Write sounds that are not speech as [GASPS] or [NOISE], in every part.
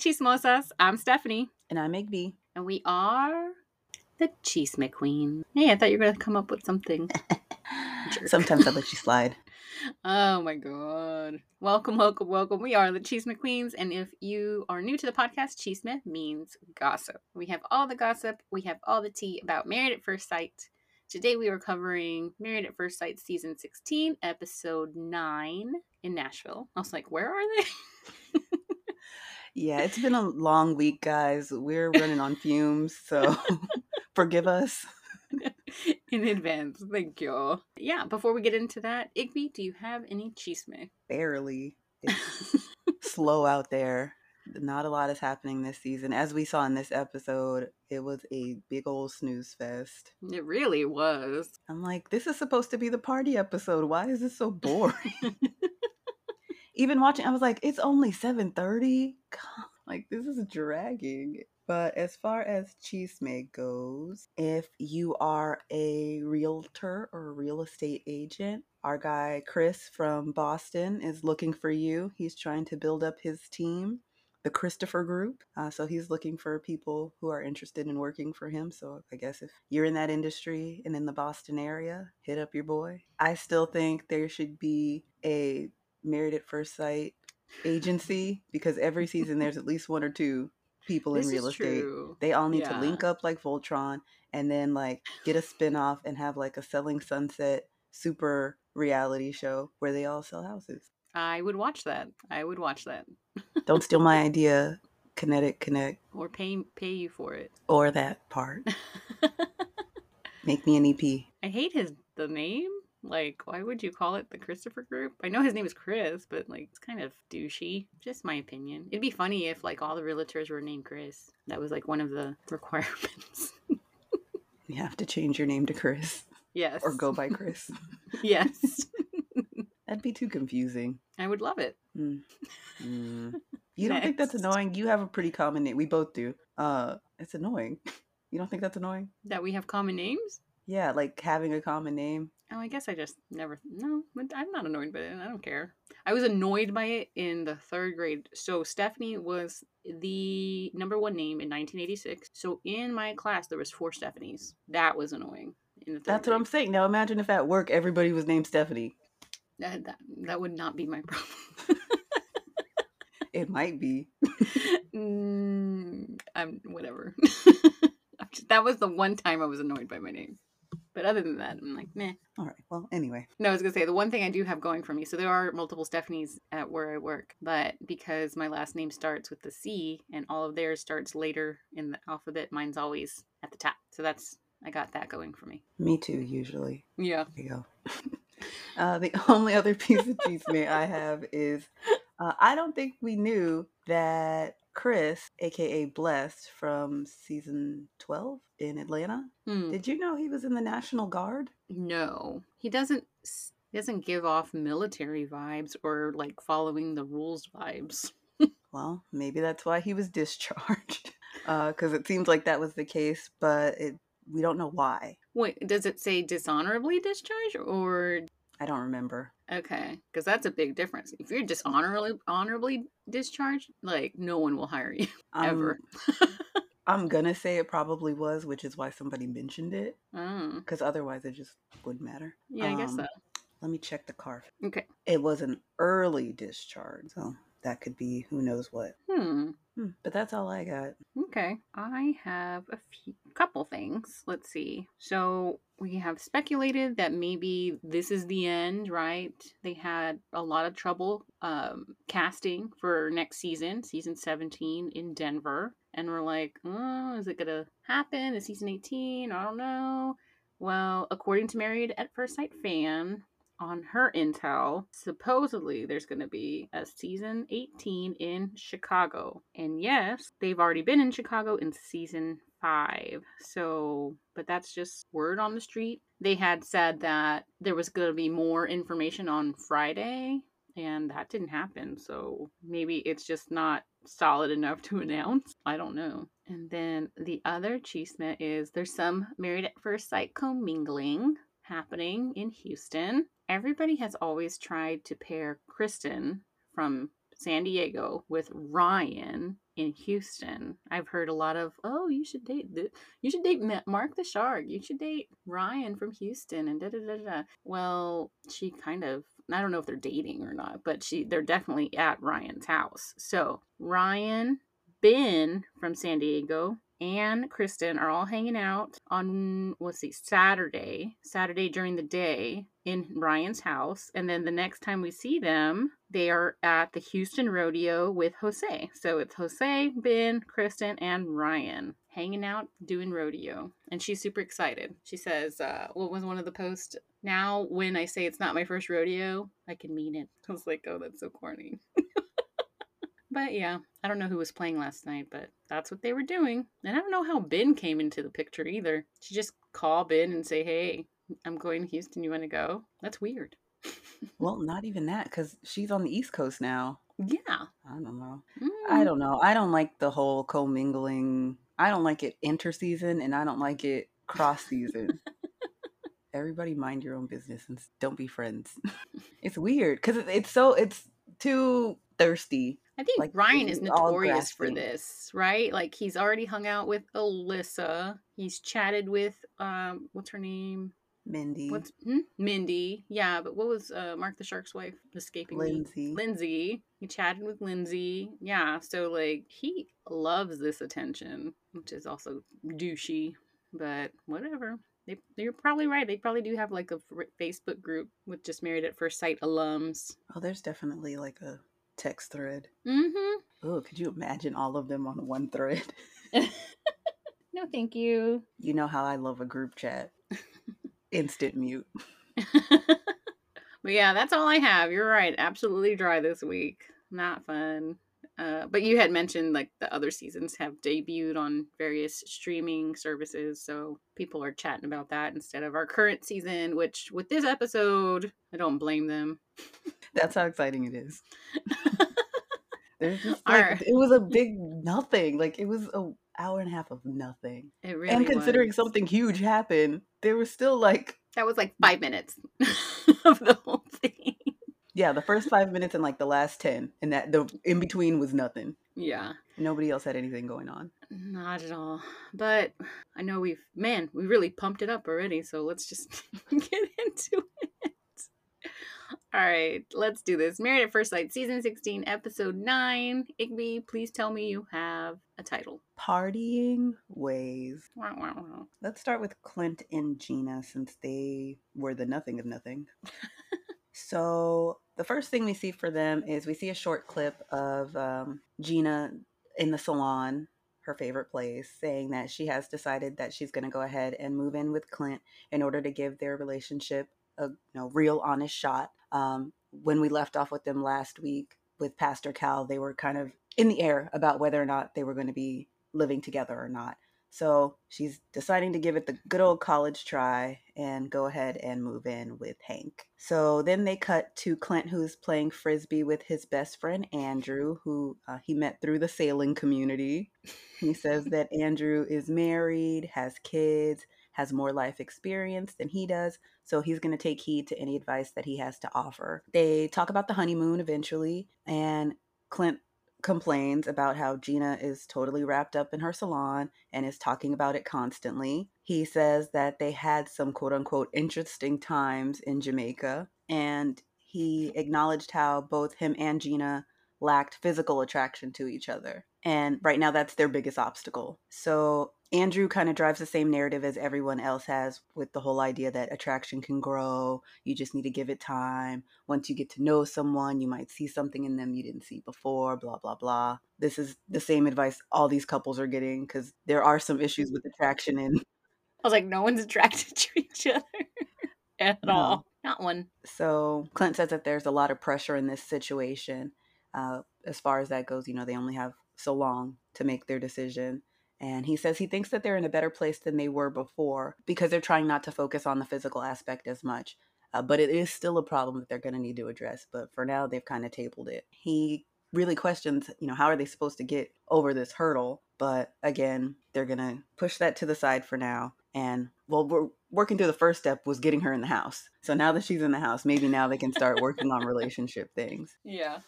Chismosas. I'm Stephanie. And I'm Igby. And we are the Chisme Queen. Hey, I thought you were going to come up with something. [LAUGHS] Sometimes I let you [LAUGHS] slide. Oh my god. Welcome, welcome, welcome. We are the Chisme Queens. And if you are new to the podcast, Chisme means gossip. We have all the gossip, we have all the tea about Married at First Sight. Today we are covering Married at First Sight season 16, episode 9 in Nashville. I was like, where are they? [LAUGHS] yeah, it's been a long week, guys. We're running on fumes, so [LAUGHS] forgive us. [LAUGHS] in advance. Thank you. Yeah, before we get into that, Igby, do you have any chisme? Barely. It's [LAUGHS] slow out there. Not a lot is happening this season. As we saw in this episode, it was a big old snooze fest. It really was. I'm like, this is supposed to be the party episode. Why is this so boring? Even watching, I was like, it's only 7:30. Like this is dragging. But as far as Chisme goes, if you are a realtor or a real estate agent, our guy Chris from Boston is looking for you. He's trying to build up his team, the Christopher Group. Uh, so he's looking for people who are interested in working for him. So I guess if you're in that industry and in the Boston area, hit up your boy. I still think there should be a Married at First Sight agency because every season there's at least one or two people This in real estate. true. They all need to link up like Voltron and then like get a spin-off and have like a Selling Sunset super reality show where they all sell houses. I would watch that. I would watch that. Don't steal my [LAUGHS] idea, Kinetic Content, Or pay pay you for it. or that part. [LAUGHS] Make me an EP. I hate his the name. Like, why would you call it the Christopher Group? I know his name is Chris, but like it's kind of douchey. Just my opinion. It'd be funny if like all the realtors were named Chris. That was like one of the [LAUGHS] requirements. [LAUGHS] You have to change your name to Chris yes. or go by [LAUGHS] Chris. yes. That'd be too confusing. I would love it. Mm. Mm. You don't think that's annoying? You have a pretty common name. We both do. Uh, it's annoying. You don't think that's annoying? That we have common names? Yeah, like having a common name. Oh, I guess I just never. No, but I'm not annoyed by it. I don't care. I was annoyed by it in the third grade. So Stephanie was the number one name in 1986. So in my class there was four Stephanies. That was annoying. In the That's what I'm saying. Now imagine if at work everybody was named Stephanie. That, that that would not be my problem. It might be. [LAUGHS] mm, I'm whatever. [LAUGHS] That was the one time I was annoyed by my name. But other than that, I'm like, meh. All right. Well, anyway. No, I was gonna say the one thing I do have going for me. So there are multiple Stephanies at where I work, but because my last name starts with the C and all of theirs starts later in the alphabet, mine's always at the top. So that's I got that going for me. Me too, usually. Yeah. There you go. [LAUGHS] uh, the [LAUGHS] only other piece of chisme I have is uh, I don't think we knew that Chris, aka Blessed from season 12 in Atlanta, Hmm. did you know he was in the National Guard? No, he doesn't. He doesn't give off military vibes or like following the rules vibes. [LAUGHS] Well, maybe that's why he was [LAUGHS] discharged. Because it seems like that was the case, but it, we don't know why. Wait, does it say dishonorably discharged or I don't remember. okay? Because that's a big difference. If you're dishonorably honorably discharged, like no one will hire you [LAUGHS] ever. Um, I'm gonna say it probably was, which is why somebody mentioned it. [LAUGHS] Because otherwise, it just wouldn't matter. yeah, I guess Um, so. Let me check the car. Okay. It was an early discharge, so that could be who knows what. Hmm. Hmm, but that's all I got. Okay. I have a few, couple things. Let's see. So we have speculated that maybe this is the end, right? They had a lot of trouble um, casting for next season, season 17 in Denver. And we're like, oh, is it going to happen? Is season 18? I don't know. Well, according to Married at First Sight fan, on her intel, supposedly there's going to be a season 18 in Chicago. And yes, they've already been in Chicago in season 5. So, but that's just word on the street. They had said that there was going to be more information on Friday, and that didn't happen. So maybe it's just not solid enough to [LAUGHS] announce. I don't know. And then the other chisme is there's some married at first sight commingling happening in Houston. Everybody has always tried to pair Kristen from San Diego with Ryan in Houston. I've heard a lot of, oh, you should date the, you should date Mark the Shark. You should date Ryan from Houston and da da da da. Well, she kind of I don't know if they're dating or not, but she they're definitely at Ryan's house. So Ryan, Ben from San Diego, and Kristen are all hanging out on let's see Saturday, Saturday during the day in Ryan's house, and then the next time we see them, they are at the Houston Rodeo with Jose. So it's Jose, Ben, Kristen, and Ryan hanging out doing rodeo, and she's super excited. She says, uh, "What was one of the posts? Now, when I say it's not my first rodeo, I can mean it." I was like, "Oh, that's so corny." [LAUGHS] But yeah, I don't know who was playing last night, but that's what they were doing. And I don't know how Ben came into the picture either. She just call Ben and say, "Hey, I'm going to Houston. You want to go?" That's weird. [LAUGHS] well, not even that because she's on the East Coast now. Yeah. I don't know. Mm. I don't know. I don't like the whole commingling. I don't like it interseason, and I don't like it cross season. [LAUGHS] Everybody mind your own business and don't be friends. [LAUGHS] it's weird because it's so it's too thirsty I think like, Ryan is notorious for this, right? Like he's already hung out with Alyssa. He's chatted with um what's her name? Mindy. What's hmm? Mindy? Yeah, but what was uh, Mark the Shark's wife escaping? Lindsay. Me? Lindsay. He chatted with Lindsay. Yeah, so like he loves this attention, which is also douchey, but whatever. They, you're probably right. They probably do have like a Facebook group with just Married at First Sight alums. Oh, there's definitely like a text thread. Mm-hmm. Oh, could you imagine all of them on one thread? [LAUGHS] no, thank you. You know how I love a group chat. [LAUGHS] Instant mute. [LAUGHS] but yeah, that's all I have. You're right. Absolutely dry this week. Not fun. Uh, but you had mentioned like the other seasons have debuted on various streaming services, so people are chatting about that instead of our current season. Which, with this episode, I don't blame them. [LAUGHS] That's how exciting it is. [LAUGHS] There's just like Our... it was a big nothing. Like it was a hour and a half of nothing. It really and considering was. something huge happened, there was still like that was like five minutes [LAUGHS] of the whole thing. Yeah, the first five minutes and like the last ten, and that the in between was nothing. Yeah, nobody else had anything going on. Not at all. But I know we've man, we really pumped it up already. So let's just [LAUGHS] get into it. [LAUGHS] All right, let's do this. Married at First Sight, season 16, episode 9. Igby, please tell me you have a title. Partying Ways. Wow, wow, wow. Let's start with Clint and Gina since they were the nothing of nothing. [LAUGHS] so, the first thing we see for them is we see a short clip of um, Gina in the salon, her favorite place, saying that she has decided that she's going to go ahead and move in with Clint in order to give their relationship a you know, real honest shot. Um, when we left off with them last week with Pastor Cal, they were kind of in the air about whether or not they were going to be living together or not. So she's deciding to give it the good old college try and go ahead and move in with Hank. So then they cut to Clint, who's playing frisbee with his best friend Andrew, who uh, he met through the sailing community. [LAUGHS] He says that Andrew is married, has kids, has more life experience than he does, so he's going to take heed to any advice that he has to offer. They talk about the honeymoon eventually, and Clint complains about how Gina is totally wrapped up in her salon and is talking about it constantly. He says that they had some quote unquote interesting times in Jamaica, and he acknowledged how both him and Gina lacked physical attraction to each other. And right now, that's their biggest obstacle. So Andrew kind of drives the same narrative as everyone else has with the whole idea that attraction can grow. You just need to give it time. Once you get to know someone, you might see something in them you didn't see before, blah, blah, blah. This is the same advice all these couples are getting because there are some issues with attraction And I was like, no one's attracted [LAUGHS] to each other at [LAUGHS] no. all. Not one. So Clint says that there's a lot of pressure in this situation. Uh, as far as that goes, you know, they only have so long to make their decision and he says he thinks that they're in a better place than they were before because they're trying not to focus on the physical aspect as much. Uh, but it is still a problem that they're going to need to address. But for now, they've kind of tabled it. He really questions, you know, how are they supposed to get over this hurdle? But again, they're going to push that to the side for now. And well, we're working through the first step was getting her in the house. So now that she's in the house, maybe now they can start working on relationship things. Yeah.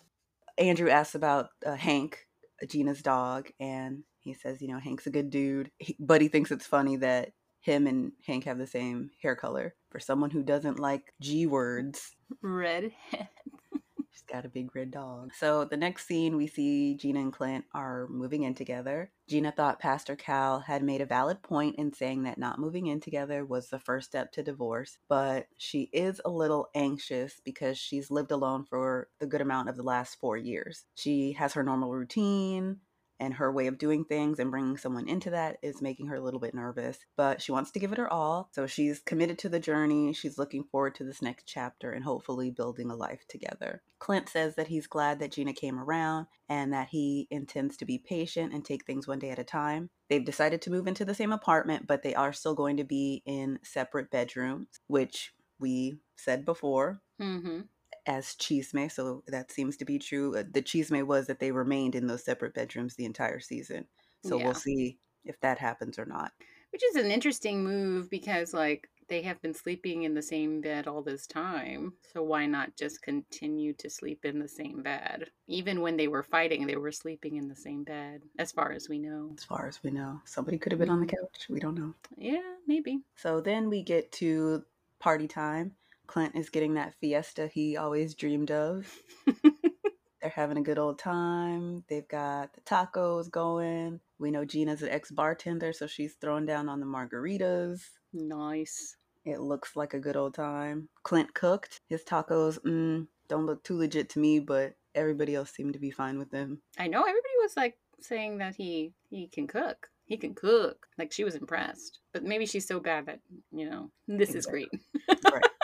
Andrew asks about uh, Hank, Gina's dog, and he says, you know, Hank's a good dude, he, but he thinks it's funny that him and Hank have the same hair color. For someone who doesn't like G words, Redhead. [LAUGHS] She's got a big red dog. So the next scene, we see Gina and Clint are moving in together. Gina thought Pastor Cal had made a valid point in saying that not moving in together was the first step to divorce, but she is a little anxious because she's lived alone for the good amount of the last four years. She has her normal routine and her way of doing things and bringing someone into that is making her a little bit nervous. But she wants to give it her all. So she's committed to the journey. She's looking forward to this next chapter and hopefully building a life together. Clint says that he's glad that Gina came around and that he intends to be patient and take things one day at a time. They've decided to move into the same apartment, but they are still going to be in separate bedrooms, which we said before. Mm-hmm as chisme, so that seems to be true. Uh, the chisme was that they remained in those separate bedrooms the entire season. So yeah. we'll see if that happens or not. Which is an interesting move because, like, they have been sleeping in the same bed all this time. So why not just continue to sleep in the same bed? Even when they were fighting, they were sleeping in the same bed, as far as we know. As far as we know. Somebody could have been on the mm-hmm. couch. We don't know. Yeah, maybe. So then we get to party time. Clint is getting that fiesta he always dreamed of. [LAUGHS] They're having a good old time. They've got the tacos going. We know Gina's an ex bartender, so she's throwing down on the margaritas. Nice. It looks like a good old time. Clint cooked his tacos. Mm, don't look too legit to me, but everybody else seemed to be fine with them. I know everybody was like saying that he he can cook. He can cook. Like she was impressed, but maybe she's so bad that you know this exactly. is great. right. [LAUGHS]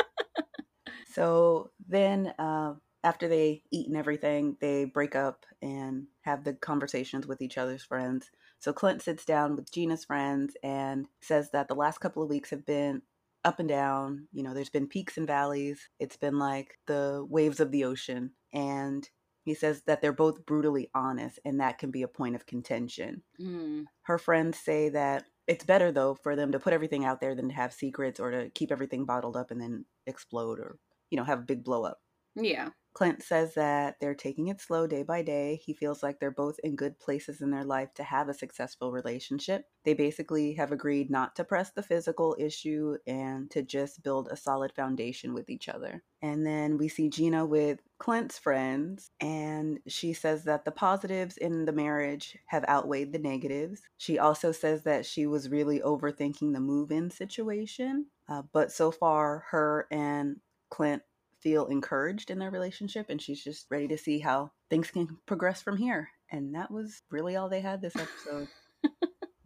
So then, uh, after they eat and everything, they break up and have the conversations with each other's friends. So Clint sits down with Gina's friends and says that the last couple of weeks have been up and down. You know, there's been peaks and valleys. It's been like the waves of the ocean. And he says that they're both brutally honest, and that can be a point of contention. Mm. Her friends say that it's better, though, for them to put everything out there than to have secrets or to keep everything bottled up and then explode or you know, have a big blow up. Yeah. Clint says that they're taking it slow day by day. He feels like they're both in good places in their life to have a successful relationship. They basically have agreed not to press the physical issue and to just build a solid foundation with each other. And then we see Gina with Clint's friends, and she says that the positives in the marriage have outweighed the negatives. She also says that she was really overthinking the move in situation. Uh, but so far, her and Clint feel encouraged in their relationship and she's just ready to see how things can progress from here. And that was really all they had this episode. [LAUGHS]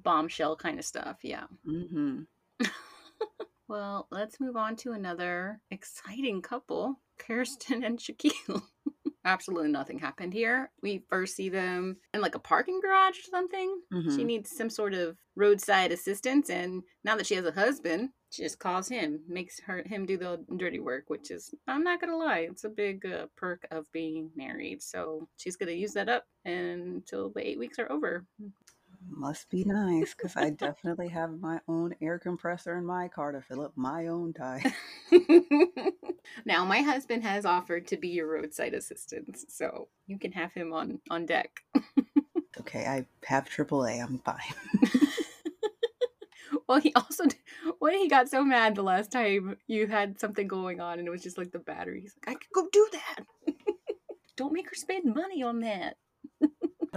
Bombshell kind of stuff, yeah. Mm-hmm. [LAUGHS] well, let's move on to another exciting couple, Kirsten and Shaquille [LAUGHS] absolutely nothing happened here. We first see them in like a parking garage or something. Mm-hmm. She needs some sort of roadside assistance, and now that she has a husband, she just calls him, makes her him do the dirty work, which is I'm not gonna lie, it's a big uh, perk of being married. So she's gonna use that up until the eight weeks are over. Must be nice because I definitely have my own air compressor in my car to fill up my own tank. [LAUGHS] now, my husband has offered to be your roadside assistant, so you can have him on on deck. [LAUGHS] okay, I have AAA. I'm fine. [LAUGHS] well, he also when he got so mad the last time you had something going on and it was just like the battery. He's like, I could go do that. Don't make her spend money on that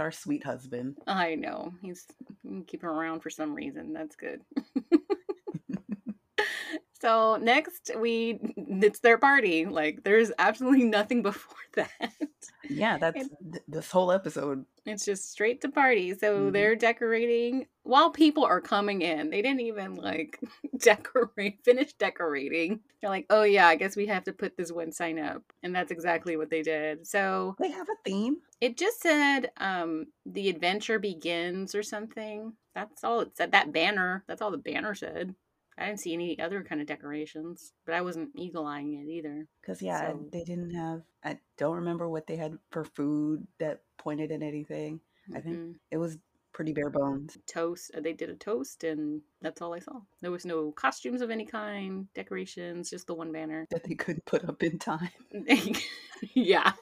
our sweet husband. I know. He's keep him around for some reason. That's good. [LAUGHS] so next we it's their party. Like there's absolutely nothing [LAUGHS] before that. Yeah, that's th- this whole episode. It's just straight to party. So mm-hmm. they're decorating while people are coming in. They didn't even like [LAUGHS] decorate, finish decorating. They're like, oh yeah, I guess we have to put this one sign up. And that's exactly what they did. So they have a theme. It just said um the adventure begins or something. That's all it said. That banner. That's all the banner said. I didn't see any other kind of decorations, but I wasn't eagle eyeing it either. Because yeah, so. they didn't have. I don't remember what they had for food that pointed at anything. Mm-hmm. I think it was pretty bare bones. Toast. Uh, they did a toast, and that's all I saw. There was no costumes of any kind, decorations, just the one banner that they couldn't put up in time. [LAUGHS] yeah.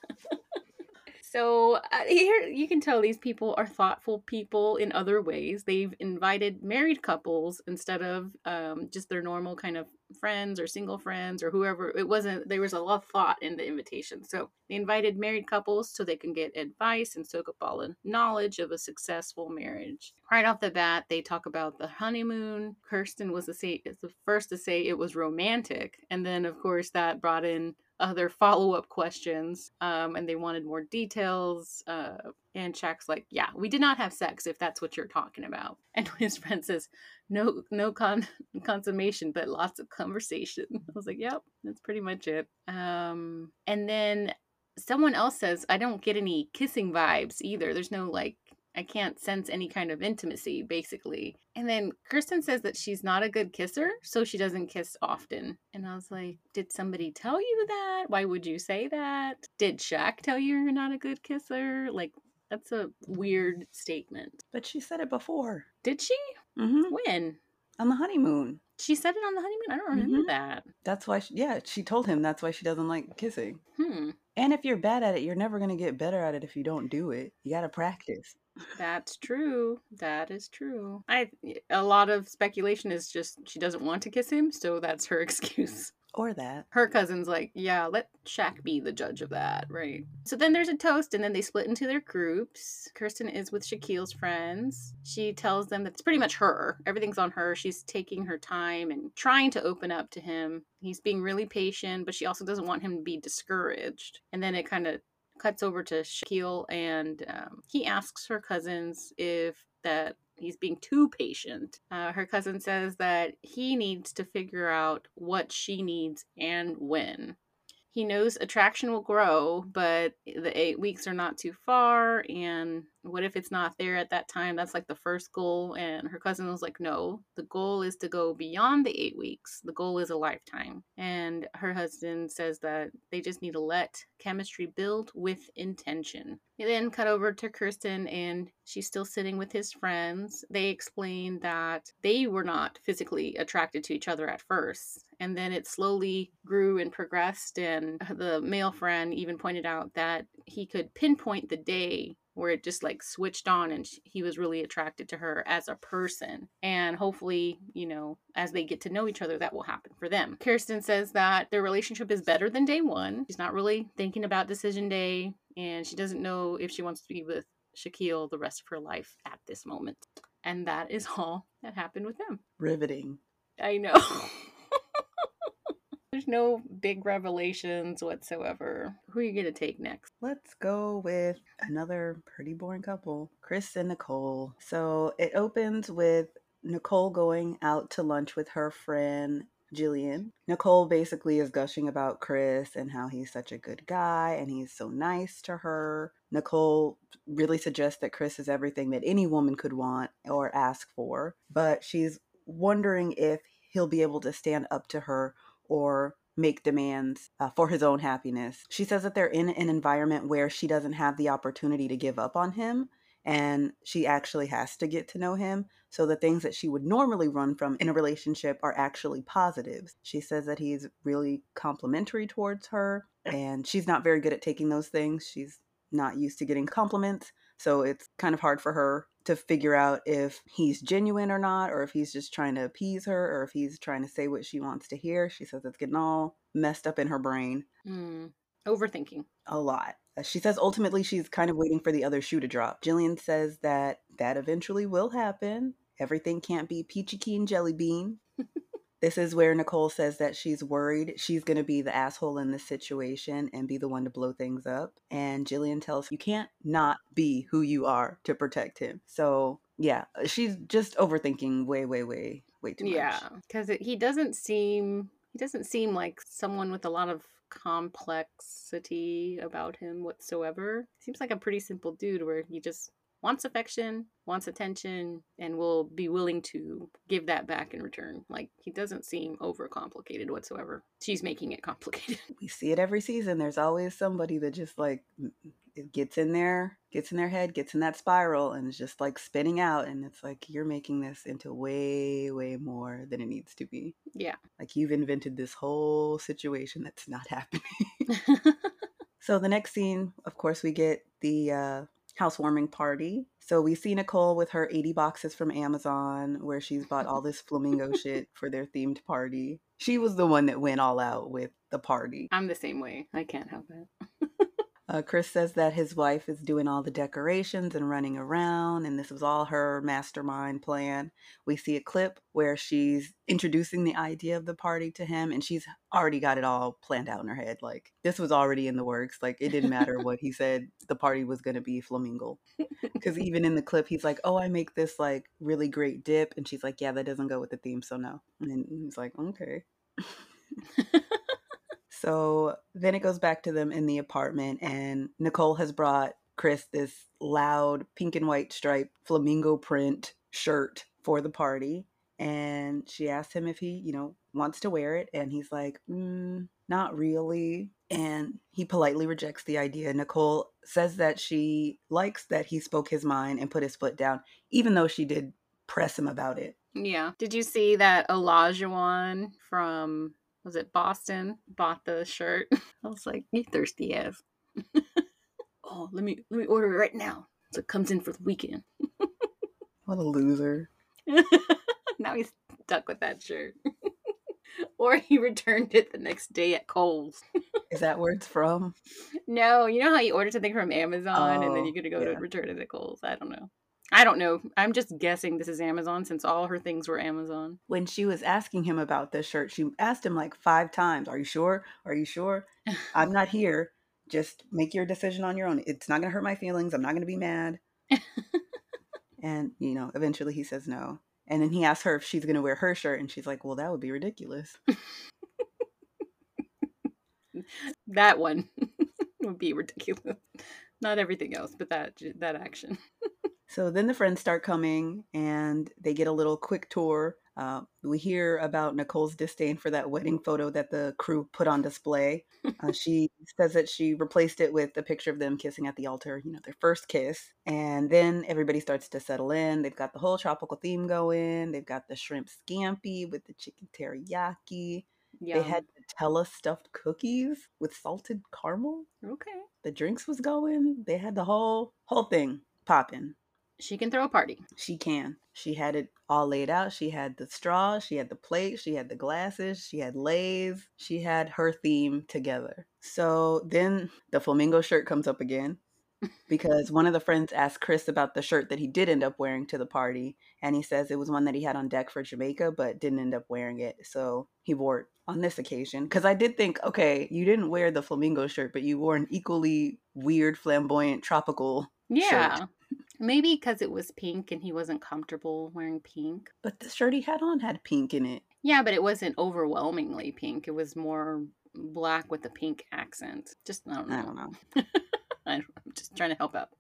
So uh, here you can tell these people are thoughtful people in other ways. They've invited married couples instead of um, just their normal kind of friends or single friends or whoever. It wasn't, there was a lot of thought in the invitation. So they invited married couples so they can get advice and soak up all the knowledge of a successful marriage. Right off the bat, they talk about the honeymoon. Kirsten was the, say, the first to say it was romantic. And then, of course, that brought in other follow up questions, um, and they wanted more details. Uh, and Shaq's like, "Yeah, we did not have sex, if that's what you're talking about." [LAUGHS] And his friend says, "No, no con- consummation, but lots of conversation." [LAUGHS] I was like, "Yep, that's pretty much it." Um, and then someone else says, "I don't get any kissing vibes either. There's no like I can't sense any kind of intimacy, basically. And then Kirsten says that she's not a good kisser, so she doesn't kiss often. And I was like, Did somebody tell you that? Why would you say that? Did Shaq tell you you're not a good kisser? Like, that's a weird statement. But she said it before. Did she? Mm-hmm. When? On the honeymoon. She said it on the honeymoon? I don't remember Mhm. that. That's why, she, yeah, she told him that's why she doesn't like kissing. Hmm. And if you're bad at it, you're never going to get better at it if you don't do it. You got to practice. That's true. That is true. I a lot of speculation is just she doesn't want to kiss him, so that's her [LAUGHS] excuse. Or that. Her cousin's like, yeah, let Shaq be the judge of that, right? So then there's a toast, and then they split into their groups. Kirsten is with Shaquille's friends. She tells them that it's pretty much her. Everything's on her. She's taking her time and trying to open up to him. He's being really patient, but she also doesn't want him to be discouraged. And then it kind of cuts over to Shaquille, and um, he asks her cousins if that he's being too patient. Uh, her cousin says that he needs to figure out what she needs and when. He knows attraction will grow, but the eight weeks are not too far. And what if it's not there at that time? That's like the first goal. And her cousin was like, no, the goal is to go beyond the eight weeks. The goal is a lifetime. And her husband says that they just need to let chemistry build with intention. They then cut over to Kirsten, and she's still sitting with his friends. They explain that they were not physically attracted to each other at first, and then it slowly grew and progressed. And uh, the male friend even pointed out that he could pinpoint the day where it just like switched on and he was really attracted to her as a person. And hopefully, you know, as they get to know each other, that will happen for them. Kirsten says that their relationship is better than day one. She's not really thinking about decision day, and she doesn't know if she wants to be with Shaquille the rest of her life at this moment. And that is [LAUGHS] all that happened with them. Riveting. I know. [LAUGHS] There's no big revelations whatsoever. Who are you going to take next? Let's go with another pretty boring couple, Chris and Nicole. So it opens with Nicole going out to lunch with her friend Jillian. Nicole basically is gushing about Chris and how he's such a good guy and he's so nice to her. Nicole really suggests that Chris is everything that any woman could want or ask for, but she's wondering if he'll be able to stand up to her or make demands uh, for his own happiness. She says that they're in an environment where she doesn't have the opportunity to give up on him and she actually has to get to know him. So the things that she would normally run from in a relationship are actually positives. She says that he's really complimentary towards her and she's not very good at taking those things. She's not used to getting compliments. So it's kind of hard for her to figure out if he's genuine or not, or if he's just trying to appease her, or if he's trying to say what she wants to hear. She says it's getting all messed up in her brain Hmm. Overthinking. a lot. Uh, She says ultimately she's kind of waiting for the other shoe to drop. Jillian says that that eventually will happen. Everything can't be peachy keen jelly bean. This is where Nicole says that she's worried she's going to be the asshole in this situation and be the one to blow things up. And Jillian tells you can't not be who you are to protect him. So, yeah, uh, she's just overthinking way, way, way, way too much. Yeah, because he doesn't seem he doesn't seem like someone with a lot of complexity about him whatsoever. Seems like a pretty simple dude where he just wants affection, wants attention, and will be willing to give that back in return. Like he doesn't seem overcomplicated whatsoever. She's making it complicated. [LAUGHS] we see it every season. There's always somebody that just like it gets in there, gets in their head, gets in that spiral, and is just like spinning out. And it's like you're making this into way, way more than it needs to be. yeah. Like you've invented this whole situation that's not [LAUGHS] happening. [LAUGHS] So the next scene, of course, we get the uh, housewarming party. So we see Nicole with her 80 boxes from Amazon where she's bought all this flamingo [LAUGHS] shit for their themed party. She was the one that went all out with the party. I'm the same way. I can't help it. Uh, Chris says that his wife is doing all the decorations and running around, and this was all her mastermind plan. We see a clip where she's introducing the idea of the party to him, and she's already got it all planned out in her head. Like, this was already in the works. Like, it didn't matter what he said, the party was going to be flamingo. [LAUGHS] Because even in the clip, he's like, Oh, I make this like really great dip. And she's like, Yeah, that doesn't go with the theme, so no. And he's like, Okay. [LAUGHS] So then it goes back to them in the apartment, and Nicole has brought Chris this loud pink and white striped flamingo print shirt for the party. And she asks him if he, you know, wants to wear it. And he's like, mm, not really. And he politely rejects the idea. Nicole says that she likes that he spoke his mind and put his foot down, even though she did press him about it. Yeah. Did you see that Olajuwon from was it Boston bought the shirt? [LAUGHS] I was like, you thirsty ass. [LAUGHS] oh, let me let me order it right now. So it comes in for the weekend. [LAUGHS] what a loser. now he's stuck with that shirt. or he returned it the next day at Kohl's. Is that where it's from? No, you know how you order something from Amazon oh, and then oh, you're gonna go yeah. to return it at Kohl's. I don't know. I don't know. I'm just guessing this is Amazon since all her things were Amazon. When she was asking him about this shirt, she asked him like five times, Are you sure? Are you sure? [LAUGHS] I'm not here. Just make your decision on your own. It's not going to hurt my feelings. I'm not going to be mad. [LAUGHS] and, you know, eventually he says no. And then he asks her if she's going to wear her shirt. And she's like, Well, that would be ridiculous. [LAUGHS] that one would be ridiculous. Not everything else, but that that action. So then the friends start coming and they get a little quick tour. Uh, we hear about Nicole's disdain for that wedding photo that the crew put on display. Uh, [LAUGHS] she says that she replaced it with a picture of them kissing at the altar, you know, their first kiss. And then everybody starts to settle in. They've got the whole tropical theme going. They've got the shrimp scampi with the chicken teriyaki. Yum. They had Nutella stuffed cookies with salted caramel. Okay. The drinks was going. They had the whole whole thing popping. She can throw a party. She can. She had it all laid out. She had the straw, she had the plate, she had the glasses, she had leis, she had her theme together. So then the flamingo shirt comes up again [LAUGHS] because one of the friends asked Chris about the shirt that he did end up wearing to the party. And he says it was one that he had on deck for Jamaica, but didn't end up wearing it. So he wore it on this occasion. Because I did think, okay, you didn't wear the flamingo shirt, but you wore an equally weird, flamboyant, tropical yeah. Shirt. Maybe because it was pink and he wasn't comfortable wearing pink. But the shirt he had on had pink in it. Yeah, but it wasn't overwhelmingly pink. It was more black with a pink accent. Just I don't know. [LAUGHS] I don't know. I am just trying to help out.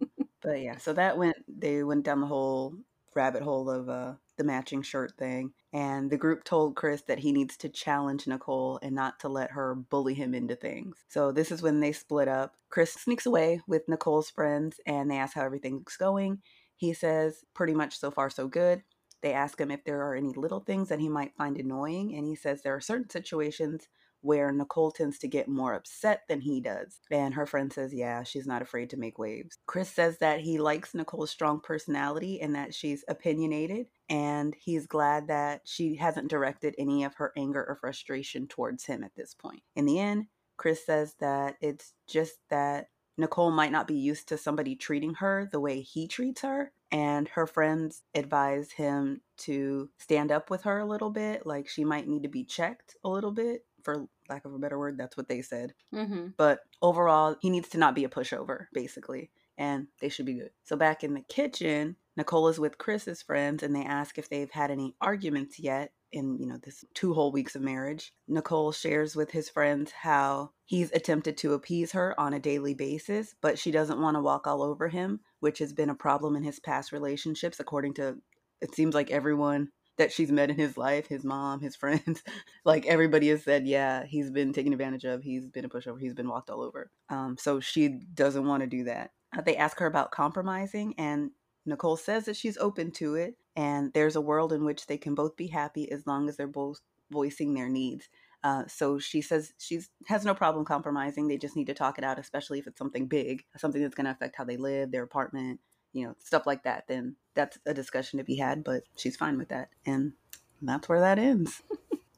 [LAUGHS] but yeah, so that went. They went down the whole rabbit hole of uh, the matching shirt thing. And the group told Chris that he needs to challenge Nicole and not to let her bully him into things. So this is when they split up. Chris sneaks away with Nicole's friends and they ask how everything's going. He says, pretty much so far, so good. They ask him if there are any little things that he might find annoying, and he says there are certain situations where Nicole tends to get more upset than he does. And her friend says, yeah, she's not afraid to make waves. Chris says that he likes Nicole's strong personality and that she's opinionated. And he's glad that she hasn't directed any of her anger or frustration towards him at this point. In the end, Chris says that it's just that Nicole might not be used to somebody treating her the way he treats her. And her friends advise him to stand up with her a little bit. Like she might need to be checked a little bit for lack of a better word. That's what they said. Mm-hmm. But overall, he needs to not be a pushover, basically, and they should be good. So back in the kitchen, Nicole is with Chris's friends, and they ask if they've had any arguments yet in you know this two whole weeks of marriage nicole shares with his friends how he's attempted to appease her on a daily basis but she doesn't want to walk all over him which has been a problem in his past relationships according to it seems like everyone that she's met in his life, his mom, his [LAUGHS] friends, like everybody has said, yeah, he's been taken advantage of. He's been a pushover. He's been walked all over. Um, so she doesn't want to do that. Uh, they ask her about compromising, and Nicole says that she's open to it, and there's a world in which they can both be happy as long as they're both voicing their needs. Uh, so she says she has no problem compromising. They just need to talk it out, especially if it's something big, something that's going to affect how they live, their apartment, you know, stuff like that. Then that's a discussion to be had. But she's fine with that, and that's where that ends.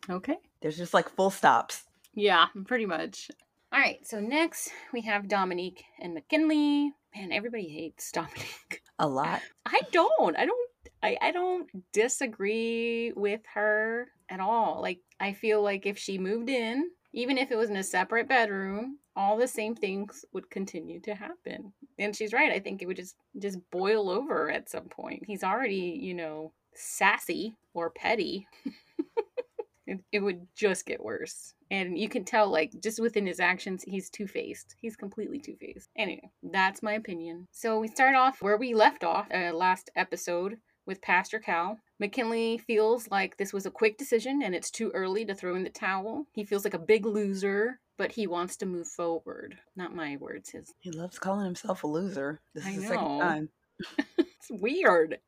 Okay. There's just like full stops. Yeah, pretty much. All right, so next we have Dominique and McKinley. Man, everybody hates Dominique. A lot. I don't. I don't I, I don't disagree with her at all. Like I feel like if she moved in, even if it was in a separate bedroom, all the same things would continue to happen. And she's right. I think it would just just boil over at some point. He's already, you know, sassy or petty. [LAUGHS] it, it would just get worse. And you can tell, like, just within his actions, he's two faced. He's completely two faced. Anyway, that's my opinion. So we start off where we left off uh, last episode with Pastor Cal. McKinley feels like this was a quick decision and it's too early to throw in the towel. He feels like a big loser, but he wants to move forward. Not my words, his. He loves calling himself a loser. This I is the know. second time. [LAUGHS] it's weird.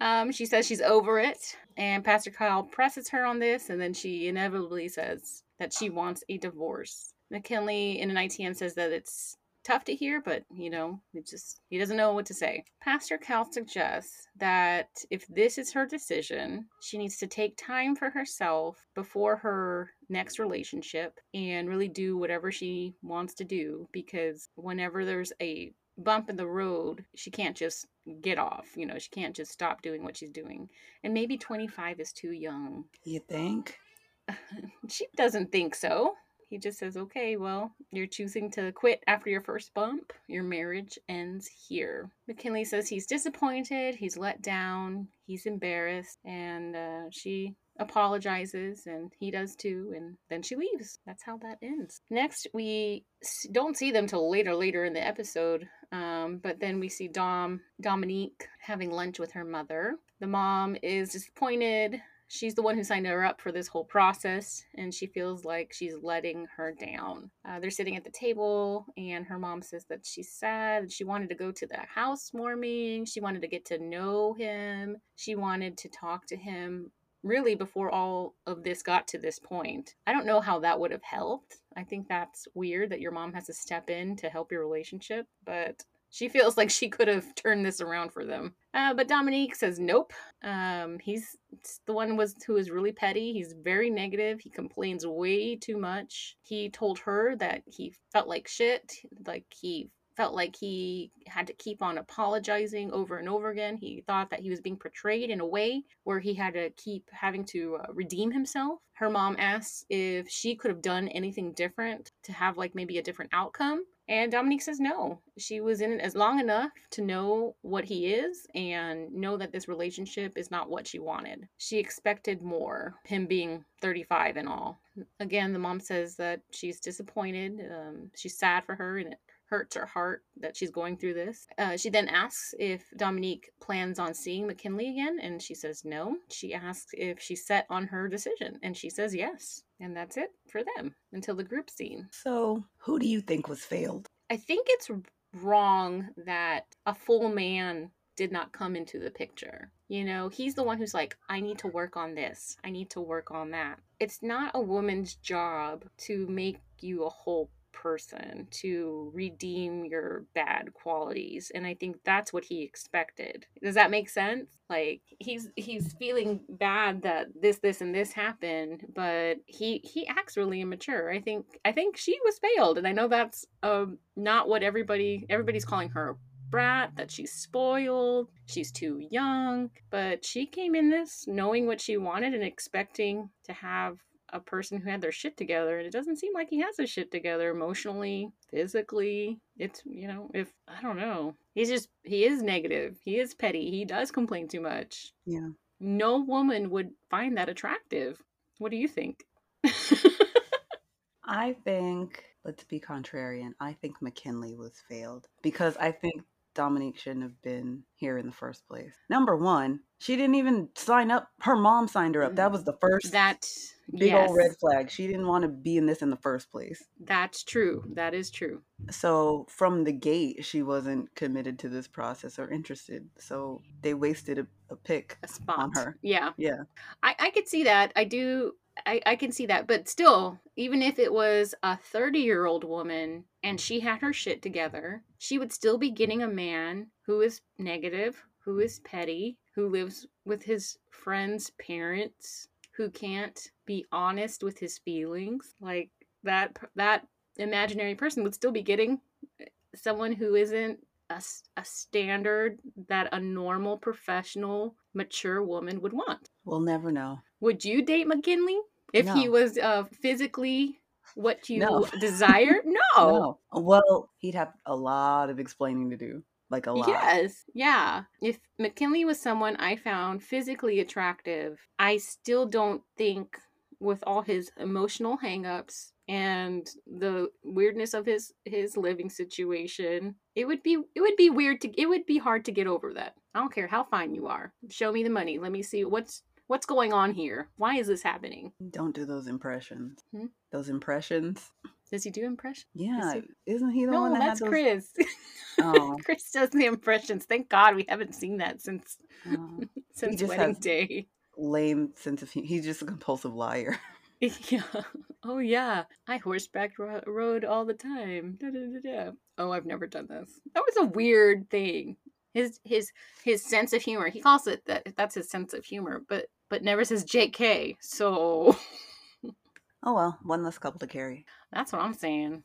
Um, she says she's over it, and Pastor Kyle presses her on this, and then she inevitably says that she wants a divorce. McKinley in an ITN says that it's tough to hear, but you know, it just he doesn't know what to say. Pastor Cal suggests that if this is her decision, she needs to take time for herself before her next relationship and really do whatever she wants to do because whenever there's a bump in the road, she can't just get off. You know, she can't just stop doing what she's doing. And maybe 25 is too young. You think? [LAUGHS] she doesn't think so. He just says, okay, well, you're choosing to quit after your first bump. Your marriage ends here. McKinley says he's disappointed, he's let down, he's embarrassed, and uh, she apologizes and he does too and then she leaves that's how that ends next we don't see them till later later in the episode um, but then we see dom dominique having lunch with her mother the mom is disappointed she's the one who signed her up for this whole process and she feels like she's letting her down uh, they're sitting at the table and her mom says that she's sad she wanted to go to the housewarming she wanted to get to know him she wanted to talk to him really before all of this got to this point. I don't know how that would have helped. I think that's weird that your mom has to step in to help your relationship, but she feels like she could have turned this around for them. Uh, but Dominique says nope. Um, he's the one was who is really petty. He's very negative. He complains way too much. He told her that he felt like shit, like he felt like he had to keep on apologizing over and over again. He thought that he was being portrayed in a way where he had to keep having to uh, redeem himself. Her mom asks if she could have done anything different to have like maybe a different outcome. And Dominique says no. She was in it as long enough to know what he is and know that this relationship is not what she wanted. She expected more, him being 35 and all. Again, the mom says that she's disappointed. Um, she's sad for her and it hurts her heart that she's going through this. Uh, she then asks if Dominique plans on seeing McKinley again, and she says no. She asks if she's set on her decision, and she says yes. And that's it for them until the group scene. So, who do you think was failed? I think it's wrong that a full man did not come into the picture. You know, he's the one who's like, I need to work on this, I need to work on that. It's not a woman's job to make you a whole person to redeem your bad qualities and i think that's what he expected. Does that make sense? Like he's he's feeling bad that this this and this happened but he he acts really immature. I think i think she was failed and i know that's um not what everybody everybody's calling her brat that she's spoiled she's too young but she came in this knowing what she wanted and expecting to have a person who had their shit together and it doesn't seem like he has his shit together emotionally physically. It's you know if i don't know. He's just he is negative. He is petty. He does complain too much. Yeah. no woman would find that attractive. What do you think? I think, let's be contrarian, I think McKinley was failed because I think Dominique shouldn't have been here in the first place. Number one, she didn't even sign up. Her mom signed her up. That was the first that big yes, old red flag. She didn't want to be in this in the first place. that's true that is true So from the gate, she wasn't committed to this process or interested. So they wasted a, a pick a spot on her. yeah Yeah. I, I could see that. I do I, I can see that. But still, even if it was a 30 year old woman and she had her shit together, she would still be getting a man who is negative, who is petty, who lives with his friends' parents, who can't be honest with his feelings. Like that, that imaginary person would still be getting eh, someone who isn't a, a standard that a normal professional mature woman would want We'll never know. Would you date mckinley if he was uh, physically what you No. [LAUGHS] desire no. No. Well, he'd have a lot of explaining to do. Like a lot. Yes, yeah. If McKinley was someone I found physically attractive, I still don't think, with all his emotional hangups and the weirdness of his his living situation, it would be it would be weird to it would be hard to get over that. I don't care how fine you are. Show me the money. Let me see what's what's going on here. Why is this happening? Don't do those impressions. Hmm? Those impressions. Does he do impressions? Yeah. is not he the No, one that that's those? Chris. Oh. [LAUGHS] Chris does the impressions. Thank God we haven't seen that since Oh, [LAUGHS] since wedding day. lame sense of humor. He's just a compulsive liar. [LAUGHS] Yeah. Oh yeah. I horseback ro- rode all the time. Da, da, da. Oh, I've never done this. That was a weird thing. His his his sense of humor. He calls it that. That's his sense of humor, but but never says J.K. So Oh well, one less couple to carry. that's what I'm saying.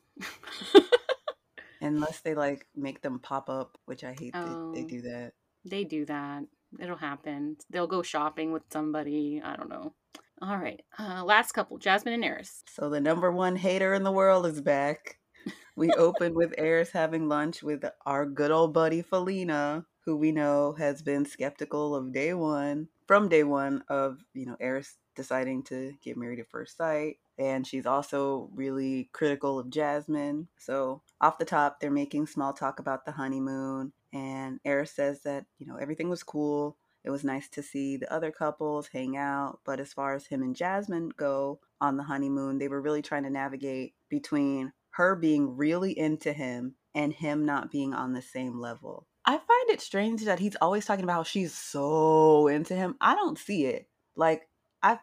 Unless they like make them pop up, which I hate. Oh. They, they do that. they do that. It'll happen. They'll go shopping with somebody. I don't know. All right. Uh, last couple, Jasmine and Airris. So the number one hater in the world is back. We open with Airris having lunch with our good old buddy Felina, who we know has been skeptical of day one, from day one of, you know, Airris deciding to get married at first sight. And she's also really critical of Jasmine. So off the top, they're making small talk about the honeymoon. And Airris says that, you know, everything was cool. It was nice to see the other couples hang out. But as far as him and Jasmine go on the honeymoon, they were really trying to navigate between her being really into him and him not being on the same level. I find it strange that he's always talking about how she's so into him. I don't see it. Like, I. I-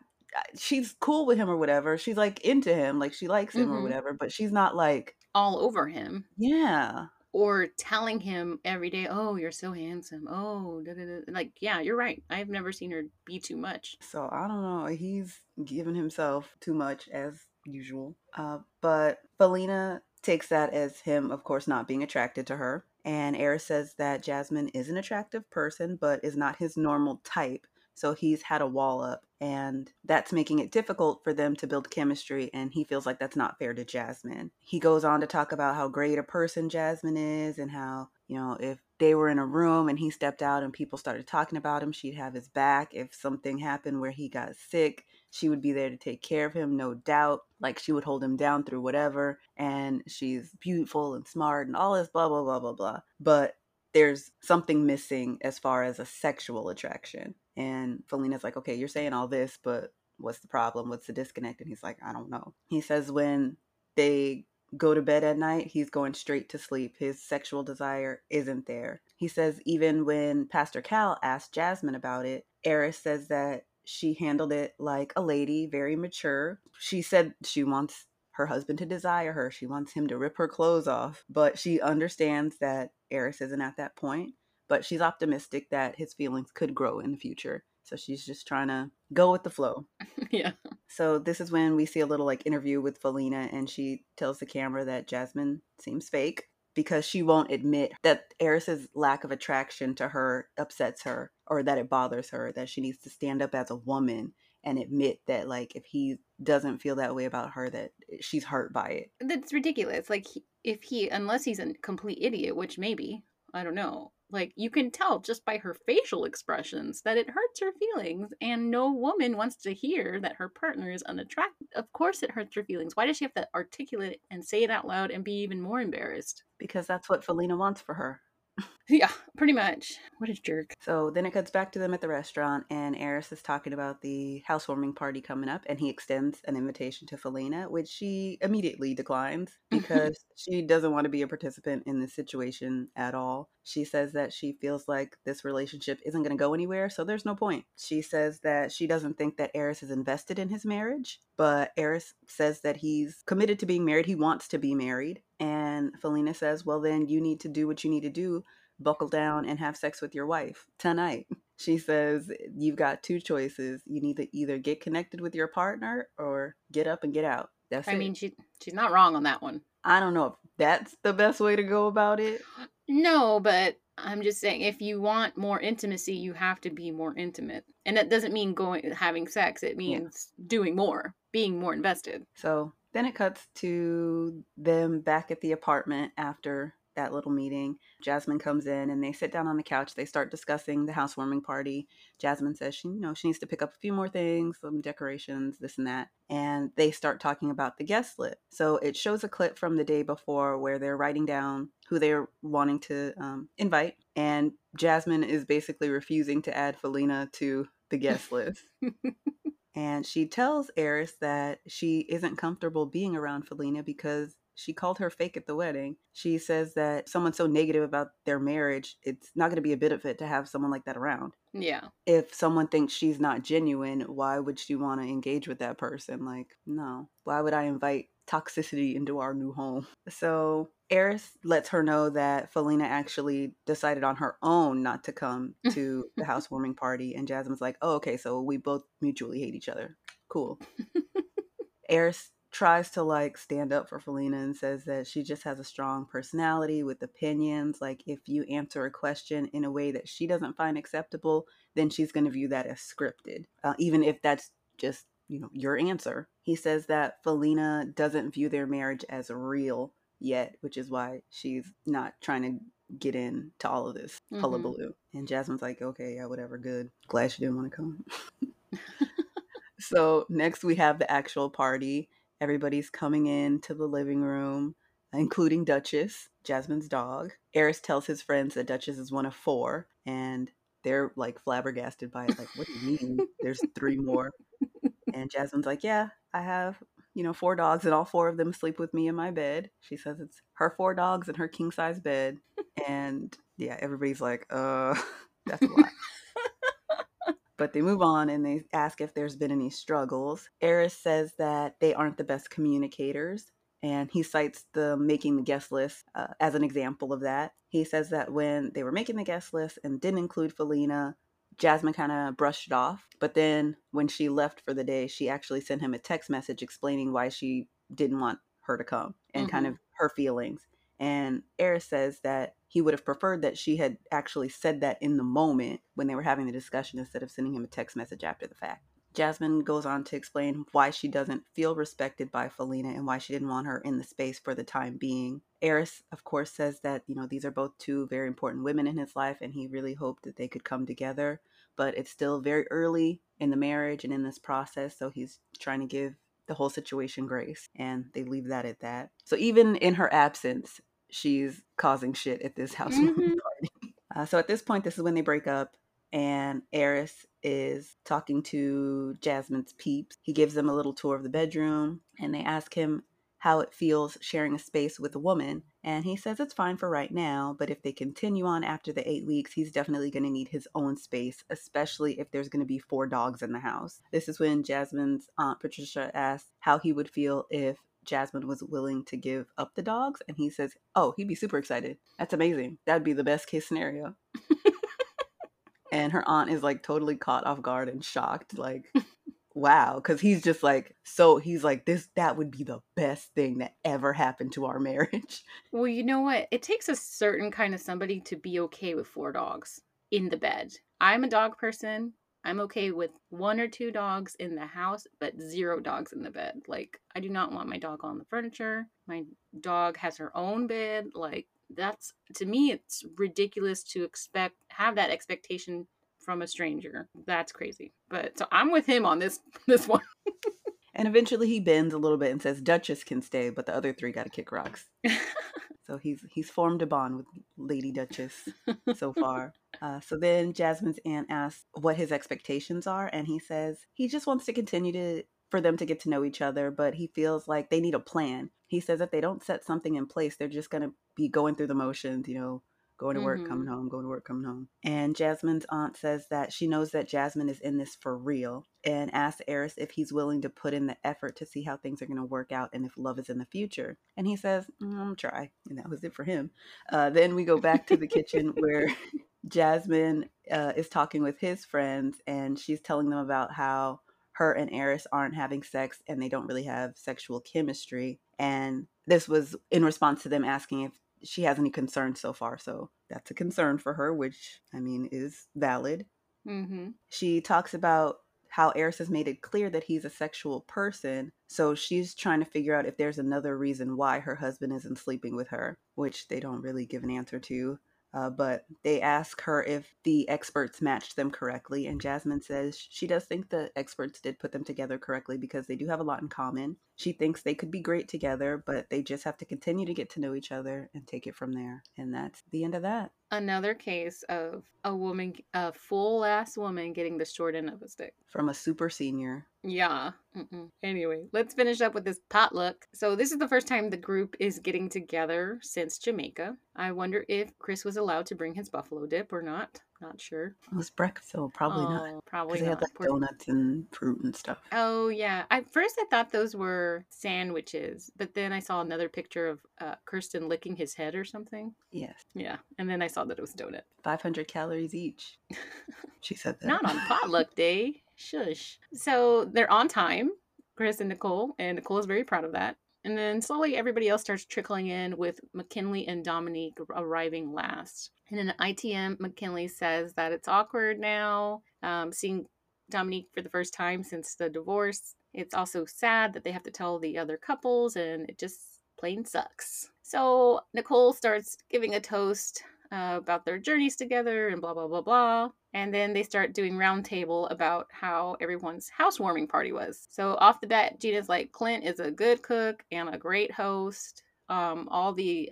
She's cool with him or whatever. She's like into him, like she likes him or Mhm. whatever, but she's not like, All over him. yeah. or telling him every day, "Oh, you're so handsome." Oh, da, da, da. like yeah, you're right. I've never seen her be too much. So I don't know. He's giving himself too much as usual. Uh, but Felina takes that as him, of course, not being attracted to her. And Airris says that Jasmine is an attractive person, but is not his normal type. So he's had a wall up, and that's making it difficult for them to build chemistry. And he feels like that's not fair to Jasmine. He goes on to talk about how great a person Jasmine is, and how, you know, if they were in a room and he stepped out and people started talking about him, she'd have his back. If something happened where he got sick, she would be there to take care of him, no doubt. Like she would hold him down through whatever. And she's beautiful and smart and all this blah, blah, blah, blah, blah. But there's something missing as far as a sexual attraction. And Felina's like, okay, you're saying all this, but what's the problem? What's the disconnect? And he's like, I don't know. He says when they go to bed at night, he's going straight to sleep. His sexual desire isn't there. He says even when Pastor Cal asked Jasmine about it, Airris says that she handled it like a lady, very mature. She said she wants her husband to desire her. She wants him to rip her clothes off, but she understands that Airris isn't at that point. But she's optimistic that his feelings could grow in the future. So she's just trying to go with the flow. [LAUGHS] yeah. So this is when we see a little like interview with Felina, and she tells the camera that Jasmine seems fake because she won't admit that Airris's lack of attraction to her upsets her or that it bothers her. That she needs to stand up as a woman and admit that like if he doesn't feel that way about her, that eh, she's hurt by it. That's ridiculous. Like if he unless he's a complete idiot, which maybe, I don't know. Like you can tell just by her facial expressions that it hurts her feelings and no woman wants to hear that her partner is unattractive. Of course it hurts her feelings. Why does she have to articulate it and say it out loud and be even more embarrassed? Because that's what Felina wants for her. Yeah, pretty much. What a jerk. So then it cuts back to them at the restaurant, and Airris is talking about the housewarming party coming up, and he extends an invitation to Felina, which she immediately declines [LAUGHS] because she doesn't want to be a participant in this situation at all. She says that she feels like this relationship isn't going to go anywhere, so there's no point. She says that she doesn't think that Airris is invested in his marriage, but Airris says that he's committed to being married. He wants to be married. And Felina says, well, then you need to do what you need to do buckle down and have sex with your wife tonight. [LAUGHS] She says you've got two choices. You need to either get connected with your partner or get up and get out. That's I it. mean, she she's not wrong on that one. I don't know if that's the best way to go about it. [GASPS] No, but I'm just saying if you want more intimacy, you have to be more intimate. And that doesn't mean going having sex. It means doing more, being more invested. So then it cuts to them back at the apartment after that little meeting. Jasmine comes in and they sit down on the couch. They start discussing the housewarming party. Jasmine says she, you know, she needs to pick up a few more things, some decorations, this and that. And they start talking about the guest list. So it shows a clip from the day before where they're writing down who they're wanting to um, invite. And Jasmine is basically refusing to add Felina to the guest [LAUGHS] list. And she tells Airris that she isn't comfortable being around Felina because she called her fake at the wedding. She says that someone so negative about their marriage, it's not going to be a benefit to have someone like that around. Yeah. If someone thinks she's not genuine, why would she want to engage with that person? Like, no. Why would I invite toxicity into our new home? So Airris lets her know that Felina actually decided on her own not to come [LAUGHS] to the housewarming party. And Jasmine's like, oh, okay, so we both mutually hate each other. Cool. Airris tries to like stand up for Felina and says that she just has a strong personality with opinions. Like, if you answer a question in a way that she doesn't find acceptable, then she's going to view that as scripted, uh, even if that's just, you know, your answer. He says that Felina doesn't view their marriage as real yet, which is why she's not trying to get in to all of this Mhm. hullabaloo. And Jasmine's like, okay, yeah, whatever, good. Glad she didn't want to come. [LAUGHS] [LAUGHS] so next we have the actual party. Everybody's coming in to the living room, including Duchess, Jasmine's dog. Airris tells his friends that Duchess is one of four, and they're like flabbergasted by it. Like, what do you mean? There's three more. [LAUGHS] And Jasmine's like, yeah, I have, you know, four dogs, and all four of them sleep with me in my bed. She says it's her four dogs and her king size bed. And yeah, everybody's like, uh, [LAUGHS] that's a lot. But they move on and they ask if there's been any struggles. Airris says that they aren't the best communicators, and he cites the making the guest list uh, as an example of that. He says that when they were making the guest list and didn't include Felina, Jasmine kind of brushed it off. But then when she left for the day, she actually sent him a text message explaining why she didn't want her to come and kind mm-hmm. of her feelings. And Airris says that he would have preferred that she had actually said that in the moment when they were having the discussion instead of sending him a text message after the fact. Jasmine goes on to explain why she doesn't feel respected by Felina and why she didn't want her in the space for the time being. Airris, of course, says that, you know, these are both two very important women in his life and he really hoped that they could come together. But it's still very early in the marriage and in this process, so he's trying to give the whole situation grace and they leave that at that. So even in her absence, she's causing shit at this [LAUGHS] housewarming Mhm. party. Uh, so at this point, this is when they break up, and Airris is talking to Jasmine's peeps. He gives them a little tour of the bedroom, and they ask him how it feels sharing a space with a woman. And he says it's fine for right now, but if they continue on after the eight weeks, he's definitely going to need his own space, especially if there's going to be four dogs in the house. This is when Jasmine's aunt Patricia asks how he would feel if Jasmine was willing to give up the dogs. And he says, Oh, he'd be super excited. That's amazing. That'd be the best case scenario. [LAUGHS] and her aunt is like totally caught off guard and shocked. Like, wow. Because he's just like, so he's like, this, that would be the best thing that ever happened to our [LAUGHS] marriage. Well, you know what? It takes a certain kind of somebody to be okay with four dogs in the bed. I'm a dog person. I'm okay with one or two dogs in the house, but zero dogs in the bed. Like, I do not want my dog on the furniture. My dog has her own bed. Like, that's to me, it's ridiculous to expect, have that expectation from a stranger. That's crazy. But so I'm with him on this [LAUGHS] this one. [LAUGHS] And eventually he bends a little bit and says, Duchess can stay, but the other three got to kick rocks. [LAUGHS] So he's he's formed a bond with Lady Duchess so far. Uh, so then Jasmine's aunt asks what his expectations are, and he says he just wants to continue to for them to get to know each other, but he feels like they need a plan. He says if they don't set something in place, they're just going to be going through the motions, you know, going to work, Mhm. coming home, going to work, coming home. And Jasmine's aunt says that she knows that Jasmine is in this for real and asks Airris if he's willing to put in the effort to see how things are going to work out and if love is in the future. And he says, mm, "I'm try," and that was it for him. Uh, then we go back to the kitchen where [LAUGHS] Jasmine uh, is talking with his friends, and she's telling them about how her and Airris aren't having sex and they don't really have sexual chemistry. And this was in response to them asking if she has any concerns so far. So that's a concern for her, which I mean is valid. Mm-hmm. She talks about how Airris has made it clear that he's a sexual person. So she's trying to figure out if there's another reason why her husband isn't sleeping with her, which they don't really give an answer to. Uh, but they ask her if the experts matched them correctly, and Jasmine says she does think the experts did put them together correctly because they do have a lot in common. She thinks they could be great together, but they just have to continue to get to know each other and take it from there. And that's the end of that. Another case of a woman, a full ass woman getting the short end of a stick. From a super senior. Yeah. Mm-mm. Anyway, let's finish up with this potluck. So, this is the first time the group is getting together since Jamaica. I wonder if Chris was allowed to bring his buffalo dip or not. Not sure. It was breakfast, so probably not. Oh, 'Cause Probably they had like Poor- donuts and fruit and stuff. Oh yeah. At first I thought those were sandwiches, but then I saw another picture of uh, Kirsten licking his head or something. Yes. Yeah, and then I saw that it was donut. 500 calories each. [LAUGHS] She said that. Not on potluck day. Shush. So they're on time, Chris and Nicole, and Nicole is very proud of that. And then slowly everybody else starts trickling in with McKinley and Dominique arriving last. And in ITM, McKinley says that it's awkward now, um, seeing Dominique for the first time since the divorce. It's also sad that they have to tell the other couples, and it just plain sucks. So Nicole starts giving a toast uh, about their journeys together and blah blah blah blah. And then they start doing roundtable about how everyone's housewarming party was. So off the bat, Gina's like, Clint is a good cook and a great host. Um, all the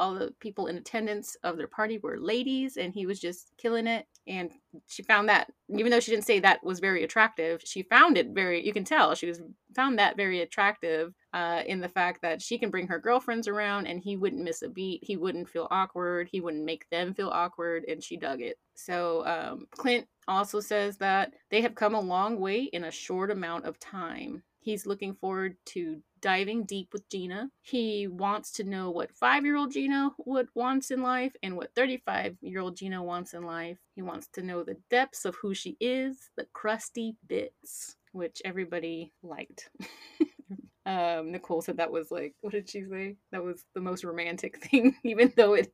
all the people in attendance of their party were ladies, and he was just killing it. And she found that, even though she didn't say that was very attractive, she found it very. You can tell she was found that very attractive uh, in the fact that she can bring her girlfriends around, and he wouldn't miss a beat. He wouldn't feel awkward. He wouldn't make them feel awkward, and she dug it. So um, Clint also says that they have come a long way in a short amount of time. He's looking forward to diving deep with Gina. He wants to know what five year old Gina would wants in life and what 35 year old Gina wants in life. He wants to know the depths of who she is, the crusty bits, which everybody liked. [LAUGHS] um, Nicole said that was like, what did she say? That was the most romantic [LAUGHS] thing, even though it,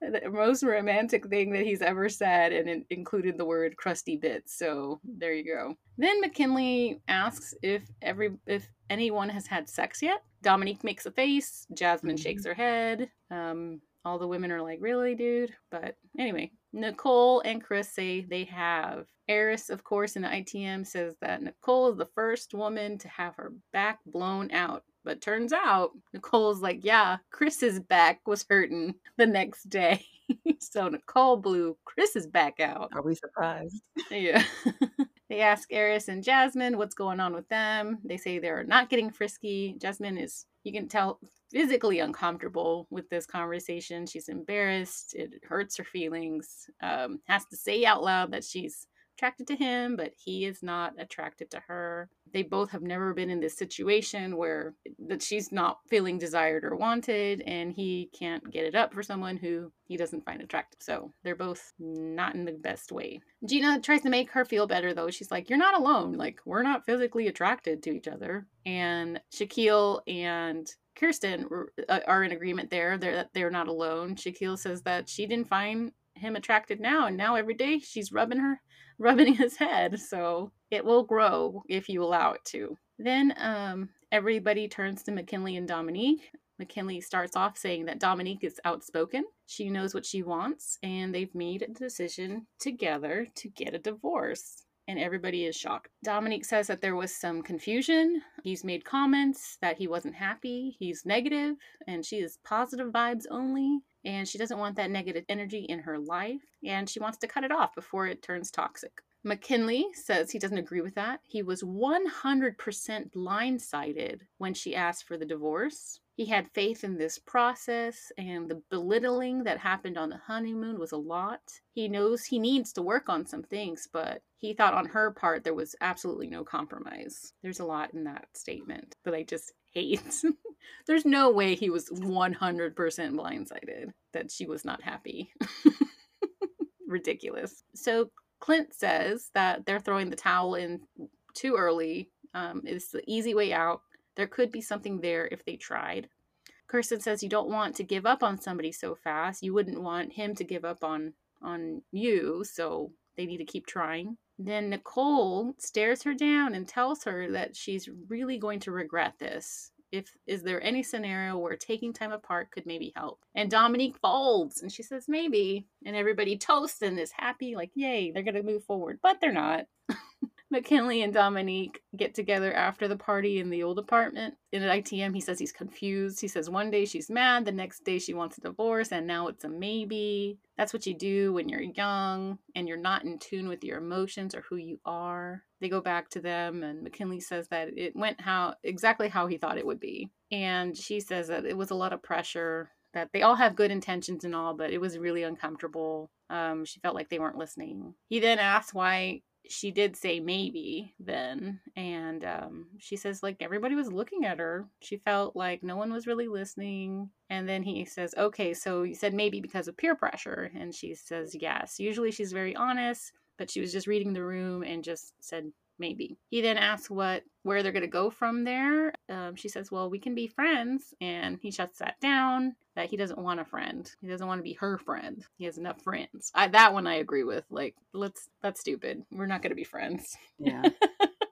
the most romantic thing that he's ever said, and it included the word crusty bits. So there you go. Then McKinley asks if every if anyone has had sex yet. Dominique makes a face. Jasmine Mhm. shakes her head. Um, all the women are like, "Really, dude?" But anyway, Nicole and Chris say they have. Airris, of course, in the ITM says that Nicole is the first woman to have her back blown out. But turns out Nicole's like, yeah, Chris's back was hurting the next day. [LAUGHS] so Nicole blew Chris's back out. Are we surprised? Yeah. [LAUGHS] they ask Airris and Jasmine what's going on with them. They say they're not getting frisky. Jasmine is, you can tell, physically uncomfortable with this conversation. She's embarrassed. It hurts her feelings. Um, has to say out loud that she's attracted to him, but he is not attracted to her. They both have never been in this situation where that she's not feeling desired or wanted, and he can't get it up for someone who he doesn't find attractive. So they're both not in the best way. Gina tries to make her feel better though. She's like, You're not alone. Like, we're not physically attracted to each other. And Shaquille and Kirsten uh, are in agreement there. They're, they're not alone. Shaquille says that she didn't find him attracted now, and now every day she's rubbing her, rubbing his head. So it will grow if you allow it to. Then um, everybody turns to McKinley and Dominique. McKinley starts off saying that Dominique is outspoken. She knows what she wants, and they've made a decision together to get a divorce. And everybody is shocked. Dominique says that there was some confusion. He's made comments that he wasn't happy. He's negative, and she is positive vibes only. And she doesn't want that negative energy in her life. And she wants to cut it off before it turns toxic. McKinley says he doesn't agree with that. He was 100% blindsided when she asked for the divorce. He had faith in this process, and the belittling that happened on the honeymoon was a lot. He knows he needs to work on some things, but he thought on her part there was absolutely no compromise. There's a lot in that statement that I just hate. [LAUGHS] There's no way he was 100% blindsided that she was not happy. [LAUGHS] Ridiculous. So Clint says that they're throwing the towel in too early. Um, it's the easy way out. There could be something there if they tried. Kirsten says you don't want to give up on somebody so fast. You wouldn't want him to give up on on you, so they need to keep trying. Then Nicole stares her down and tells her that she's really going to regret this. If is there any scenario where taking time apart could maybe help? And Dominique folds and she says maybe, and everybody toasts and is happy, like yay, they're gonna move forward, but they're not. [LAUGHS] McKinley and Dominique get together after the party in the old apartment. In an ITM, he says he's confused. He says one day she's mad, the next day she wants a divorce, and now it's a maybe. That's what you do when you're young and you're not in tune with your emotions or who you are. They go back to them, and McKinley says that it went how exactly how he thought it would be. And she says that it was a lot of pressure that they all have good intentions and all, but it was really uncomfortable. Um, she felt like they weren't listening. He then asks why she did say maybe then and um, she says like everybody was looking at her she felt like no one was really listening and then he says okay so you said maybe because of peer pressure and she says yes usually she's very honest but she was just reading the room and just said maybe. He then asks what where they're going to go from there. Um, she says, "Well, we can be friends," and he shuts that down. That he doesn't want a friend. He doesn't want to be her friend. He has enough friends. I, that one I agree with. Like, let's that's stupid. We're not going to be friends. Yeah. [LAUGHS]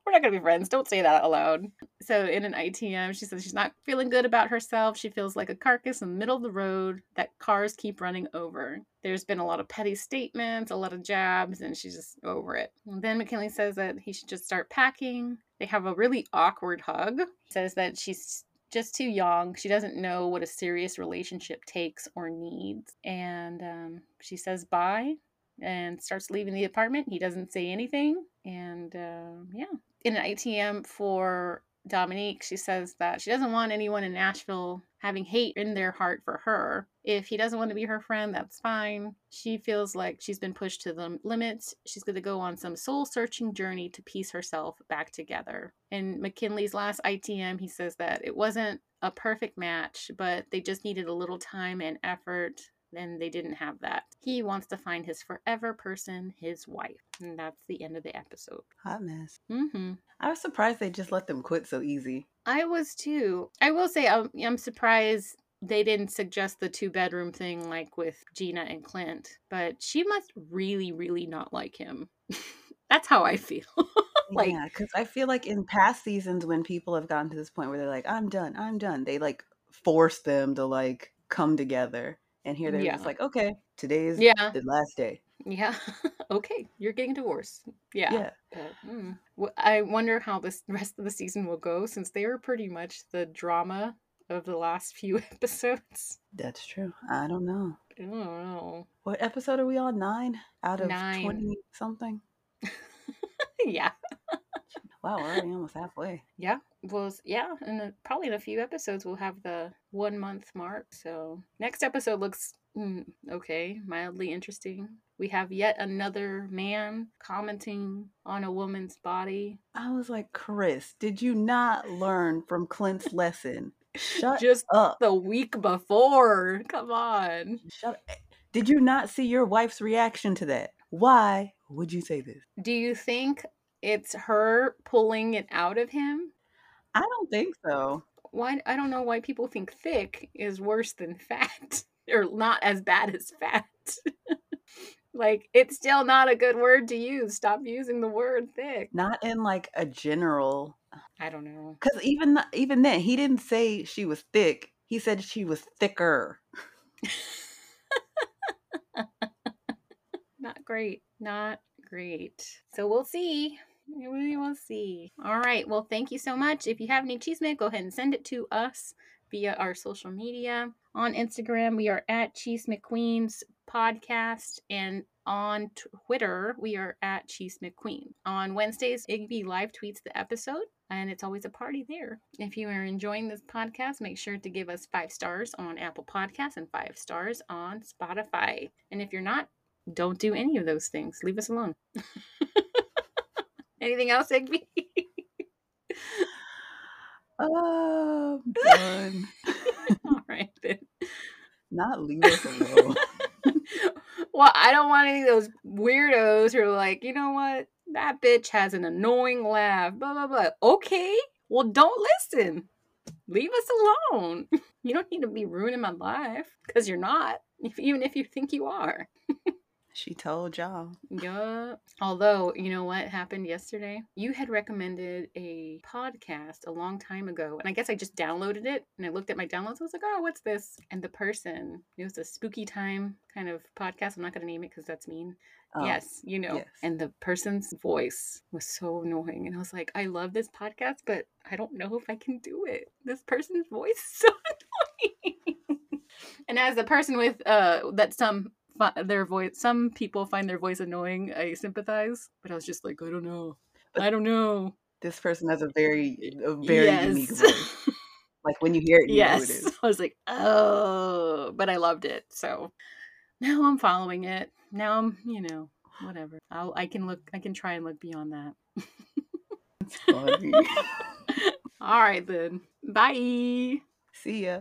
We're not going to be friends. Don't say that aloud. So, in an ITM, she says she's not feeling good about herself. She feels like a carcass in the middle of the road that cars keep running over. There's been a lot of petty statements, a lot of jabs, and she's just over it. And then McKinley says that he should just start packing. They have a really awkward hug. Says that she's just too young. She doesn't know what a serious relationship takes or needs. And um, she says bye and starts leaving the apartment. He doesn't say anything. And uh, yeah, in an ITM for Dominique, she says that she doesn't want anyone in Nashville having hate in their heart for her. If he doesn't want to be her friend, that's fine. She feels like she's been pushed to the limits. She's going to go on some soul searching journey to piece herself back together. In McKinley's last ITM, he says that it wasn't a perfect match, but they just needed a little time and effort and they didn't have that. He wants to find his forever person, his wife. And that's the end of the episode. Hot mess. Mm-hmm. I was surprised they just let them quit so easy. I was too. I will say I'm, I'm surprised they didn't suggest the two bedroom thing like with Gina and Clint, but she must really, really not like him. [LAUGHS] That's how I feel. [LAUGHS] like, yeah, because I feel like in past seasons when people have gotten to this point where they're like, "I'm done, I'm done," they like force them to like come together, and here they're Yeah. just like, "Okay, today is Yeah. the last day." yeah, [LAUGHS] okay, you're getting divorced. Yeah. Yeah, But, mm. I wonder how this rest of the season will go since they were pretty much the drama of the last [LAUGHS] few episodes. that's true. I don't know. I don't know. What episode are we on? Nine out of Nine. twenty something. [LAUGHS] yeah. Wow, we're already almost halfway. Yeah. Well, yeah. And probably in a few episodes, we'll have the one month mark. So next episode looks mm, okay, mildly interesting. We have yet another man commenting on a woman's body. I was like, Chris, did you not learn from Clint's lesson? Shut Just up. the week before. Come on. Shut up. Did you not see your wife's reaction to that? Why would you say this? Do you think it's her pulling it out of him? I don't think so. Why I don't know why people think thick is worse than fat [LAUGHS] or not as bad as fat. [LAUGHS] like it's still not a good word to use. Stop using the word thick. Not in like a general I don't know. cuz even th- even then he didn't say she was thick. He said she was thicker. [LAUGHS] Not great. Not great. So we'll see. We will see. All right. Well, thank you so much. If you have any cheesemate, go ahead and send it to us via our social media. On Instagram, we are at Cheese McQueen's podcast. And On Twitter, we are at Cheese McQueen. On Wednesdays, Igby live tweets the episode, and it's always a party there. If you are enjoying this podcast, make sure to give us five stars on Apple Podcasts and five stars on Spotify. And if you're not, don't do any of those things. Leave us alone. [LAUGHS] Anything else, Igby? Oh, [LAUGHS] done. All right then. Not leave us alone. [LAUGHS] [LAUGHS] well, I don't want any of those weirdos who are like, you know what? That bitch has an annoying laugh. Blah blah blah. Okay. Well, don't listen. Leave us alone. You don't need to be ruining my life because you're not, if, even if you think you are. She told y'all. Yeah. Although, you know what happened yesterday? You had recommended a podcast a long time ago, and I guess I just downloaded it and I looked at my downloads. I was like, oh, what's this? And the person, it was a spooky time kind of podcast. I'm not going to name it because that's mean. Oh, yes, you know. yes. And the person's voice was so annoying. And I was like, I love this podcast, but I don't know if I can do it. This person's voice is so [LAUGHS] annoying. and as a person with uh that some their voice some people find their voice annoying, I sympathize. But I was just like, I don't know. But- I don't know. This person has a very, a very unique voice. Like when you hear it, you know who it yes. [LAUGHS] I was like, oh, but I loved it. So now I'm following it. Now I'm, you know, whatever. I'll, I can look, I can try and look beyond that. It's funny. [LAUGHS] All right, then. Bye. See ya.